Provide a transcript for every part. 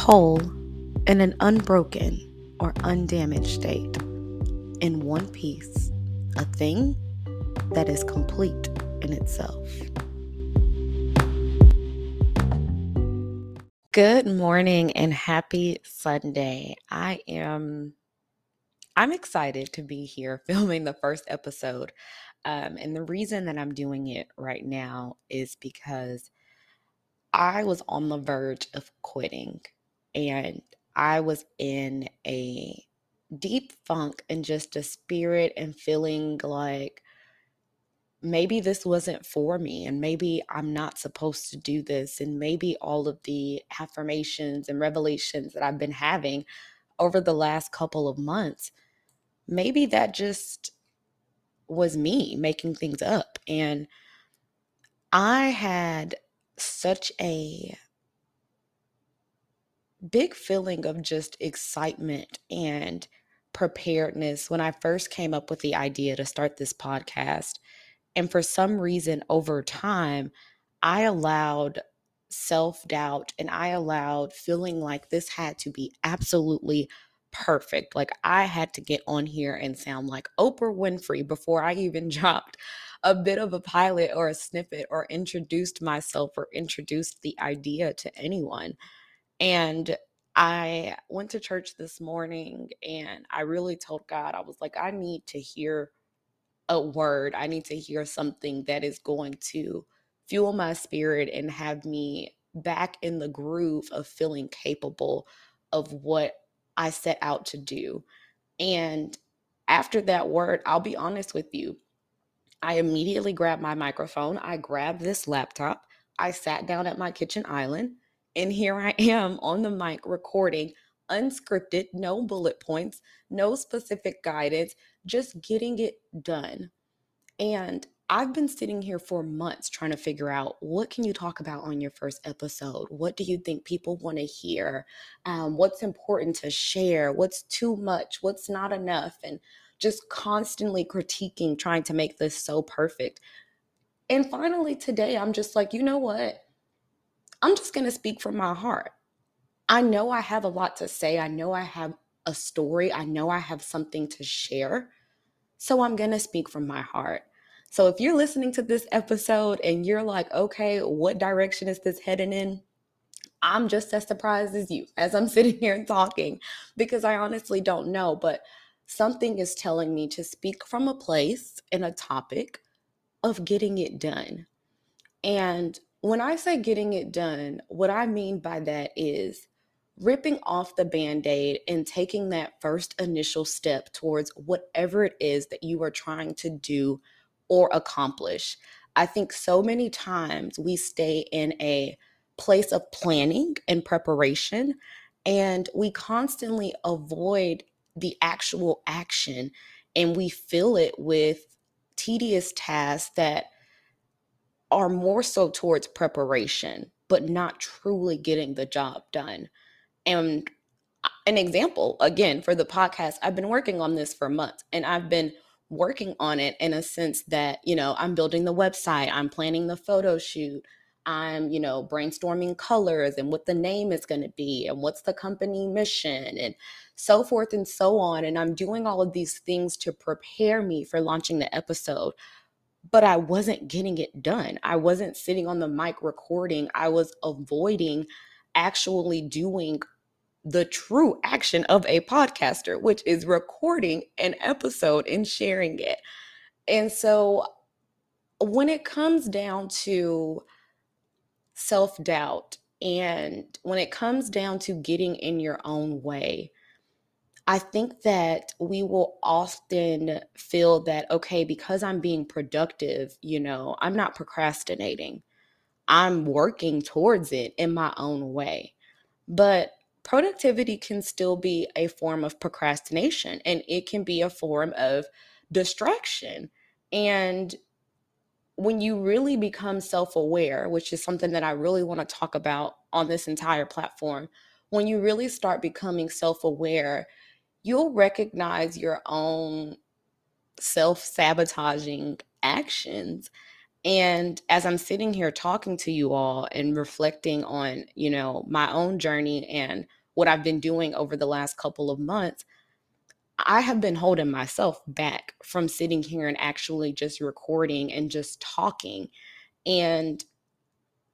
whole in an unbroken or undamaged state, in one piece, a thing that is complete in itself. Good morning and happy Sunday. I am I'm excited to be here filming the first episode. Um, and the reason that I'm doing it right now is because I was on the verge of quitting and I was in a deep funk and just a spirit and feeling like maybe this wasn't for me and maybe I'm not supposed to do this and maybe all of the affirmations and revelations that I've been having over the last couple of months maybe that just was me making things up and I had such a big feeling of just excitement and preparedness when I first came up with the idea to start this podcast. And for some reason, over time, I allowed self doubt and I allowed feeling like this had to be absolutely perfect. Like I had to get on here and sound like Oprah Winfrey before I even dropped a bit of a pilot or a snippet or introduced myself or introduced the idea to anyone. And I went to church this morning and I really told God, I was like, I need to hear a word. I need to hear something that is going to fuel my spirit and have me back in the groove of feeling capable of what I set out to do. And after that word, I'll be honest with you, I immediately grabbed my microphone. I grabbed this laptop. I sat down at my kitchen island and here I am on the mic recording, unscripted, no bullet points, no specific guidance, just getting it done. And I've been sitting here for months trying to figure out what can you talk about on your first episode? What do you think people want to hear? Um, what's important to share? What's too much? What's not enough? And just constantly critiquing, trying to make this so perfect. And finally, today, I'm just like, you know what? I'm just going to speak from my heart. I know I have a lot to say. I know I have a story. I know I have something to share. So I'm going to speak from my heart. So if you're listening to this episode and you're like, okay, what direction is this heading in? I'm just as surprised as you as I'm sitting here and talking because I honestly don't know. But something is telling me to speak from a place and a topic of getting it done. And when I say getting it done, what I mean by that is ripping off the band aid and taking that first initial step towards whatever it is that you are trying to do or accomplish. I think so many times we stay in a place of planning and preparation, and we constantly avoid the actual action and we fill it with tedious tasks that are more so towards preparation, but not truly getting the job done. And uh, an example, again, for the podcast, I've been working on this for months and I've been working on it in a sense that, you know, I'm building the website, I'm planning the photo shoot, I'm, you know, brainstorming colors and what the name is going to be and what's the company mission and so forth and so on. And I'm doing all of these things to prepare me for launching the episode but I wasn't getting it done. I wasn't sitting on the mic recording. I was avoiding actually doing the true action of a podcaster, which is recording an episode and sharing it. And so when it comes down to self doubt and when it comes down to getting in your own way, I think that we will often feel that, okay, because I'm being productive, you know, I'm not procrastinating. I'm working towards it in my own way. But productivity can still be a form of procrastination and it can be a form of distraction. And when you really become self aware, which is something that I really want to talk about on this entire platform, when you really start becoming self aware, you'll recognize your own self sabotaging actions And as I'm sitting here talking to you all and reflecting on, you know, my own journey and what I've been doing over the last couple of months, I have been holding myself back from sitting here and actually just recording and just talking. And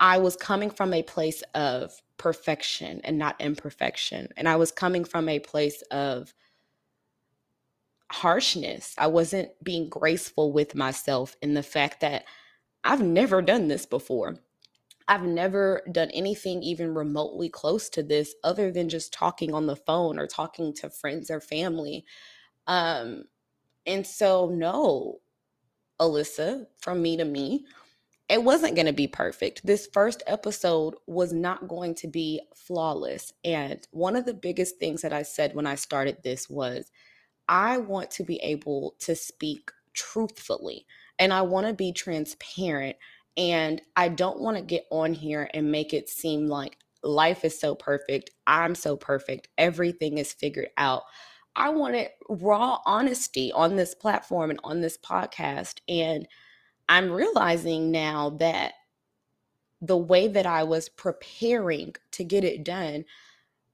I was coming from a place of perfection and not imperfection. And I was coming from a place of harshness. I wasn't being graceful with myself in the fact that I've never done this before. I've never done anything even remotely close to this other than just talking on the phone or talking to friends or family. Um, and so, no, Alyssa, from me to me, it wasn't going to be perfect. This first episode was not going to be flawless. And one of the biggest things that I said when I started this was I want to be able to speak truthfully and I want to be transparent. And I don't want to get on here and make it seem like life is so perfect. I'm so perfect. Everything is figured out. I wanted raw honesty on this platform and on this podcast. And I'm realizing now that the way that I was preparing to get it done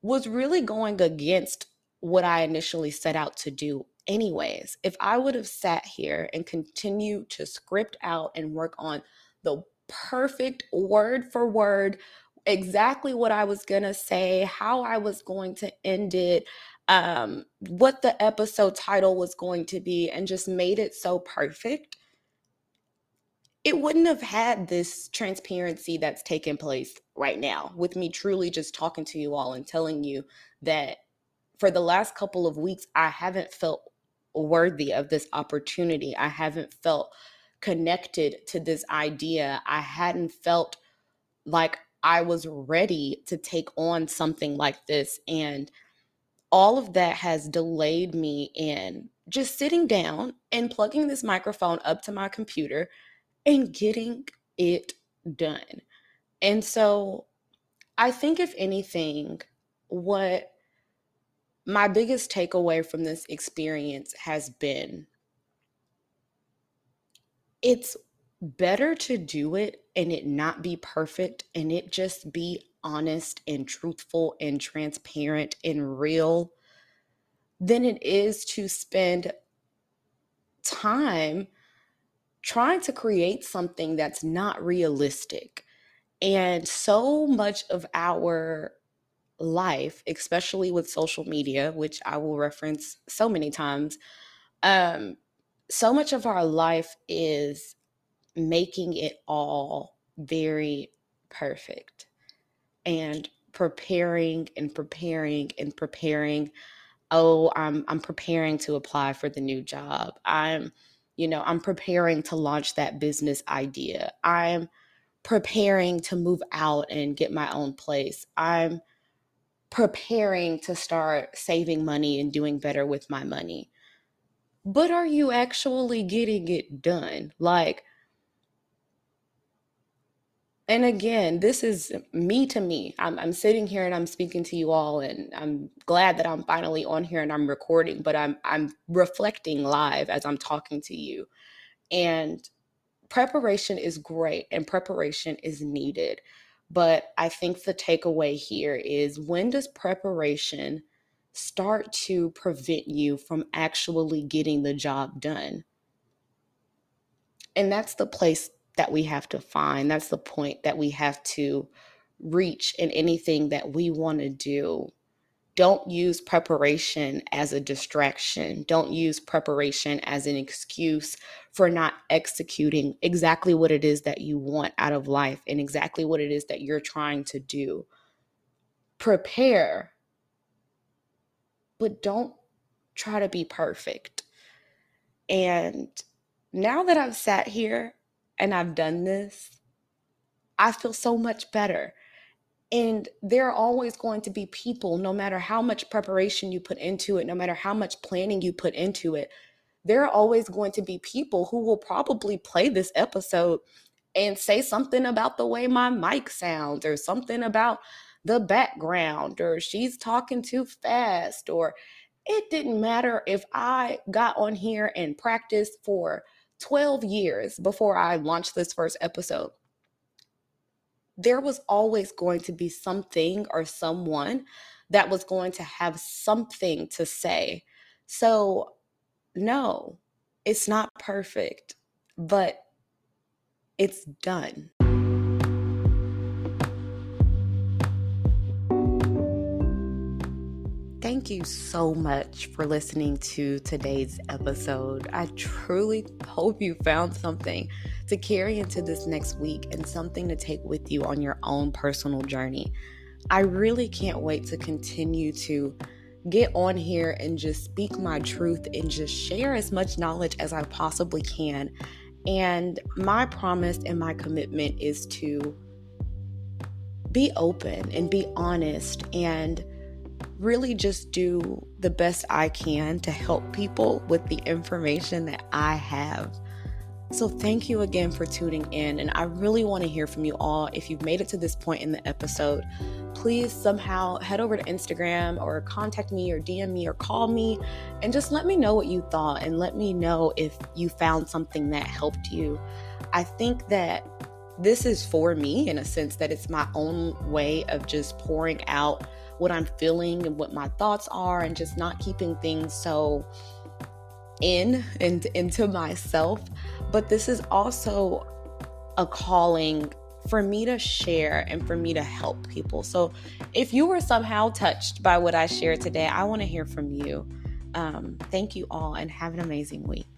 was really going against what I initially set out to do anyways. If I would have sat here and continued to script out and work on the perfect word for word, exactly what I was going to say, how I was going to end it, um, what the episode title was going to be, and just made it so perfect, it wouldn't have had this transparency that's taking place right now with me truly just talking to you all and telling you that for the last couple of weeks, I haven't felt worthy of this opportunity. I haven't felt connected to this idea. I hadn't felt like I was ready to take on something like this. And all of that has delayed me in just sitting down and plugging this microphone up to my computer and getting it done. And so I think, if anything, what my biggest takeaway from this experience has been it's better to do it and it not be perfect and it just be honest and truthful and transparent and real than it is to spend time trying to create something that's not realistic. And so much of our life, especially with social media, which I will reference so many times, um, so much of our life is making it all very perfect and preparing and preparing and preparing. Oh, I'm I'm preparing to apply for the new job. I'm, you know, I'm preparing to launch that business idea. I'm preparing to move out and get my own place. I'm preparing to start saving money and doing better with my money. But are you actually getting it done? Like, and again, this is me to me. I'm, I'm sitting here and I'm speaking to you all, and I'm glad that I'm finally on here and I'm recording, but I'm I'm reflecting live as I'm talking to you. And preparation is great and preparation is needed. But I think the takeaway here is when does preparation start to prevent you from actually getting the job done? And that's the place that we have to find. That's the point that we have to reach in anything that we want to do don't use preparation as a distraction. Don't use preparation as an excuse for not executing exactly what it is that you want out of life and exactly what it is that you're trying to do. Prepare, but don't try to be perfect. And now that I've sat here and I've done this, I feel so much better. And there are always going to be people, no matter how much preparation you put into it, no matter how much planning you put into it, there are always going to be people who will probably play this episode and say something about the way my mic sounds or something about the background or she's talking too fast or it didn't matter if I got on here and practiced for 12 years before I launched this first episode, there was always going to be something or someone that was going to have something to say. So, no, it's not perfect, but it's done. Thank you so much for listening to today's episode. I truly hope you found something to carry into this next week and something to take with you on your own personal journey. I really can't wait to continue to get on here and just speak my truth and just share as much knowledge as I possibly can. And my promise and my commitment is to be open and be honest and really just do the best I can to help people with the information that I have. So, thank you again for tuning in. And I really want to hear from you all. If you've made it to this point in the episode, please somehow head over to Instagram or contact me or DM me or call me and just let me know what you thought and let me know if you found something that helped you. I think that this is for me in a sense that it's my own way of just pouring out what I'm feeling and what my thoughts are and just not keeping things so in and into myself. But this is also a calling for me to share and for me to help people. So if you were somehow touched by what I shared today, I want to hear from you. Um, thank you all and have an amazing week.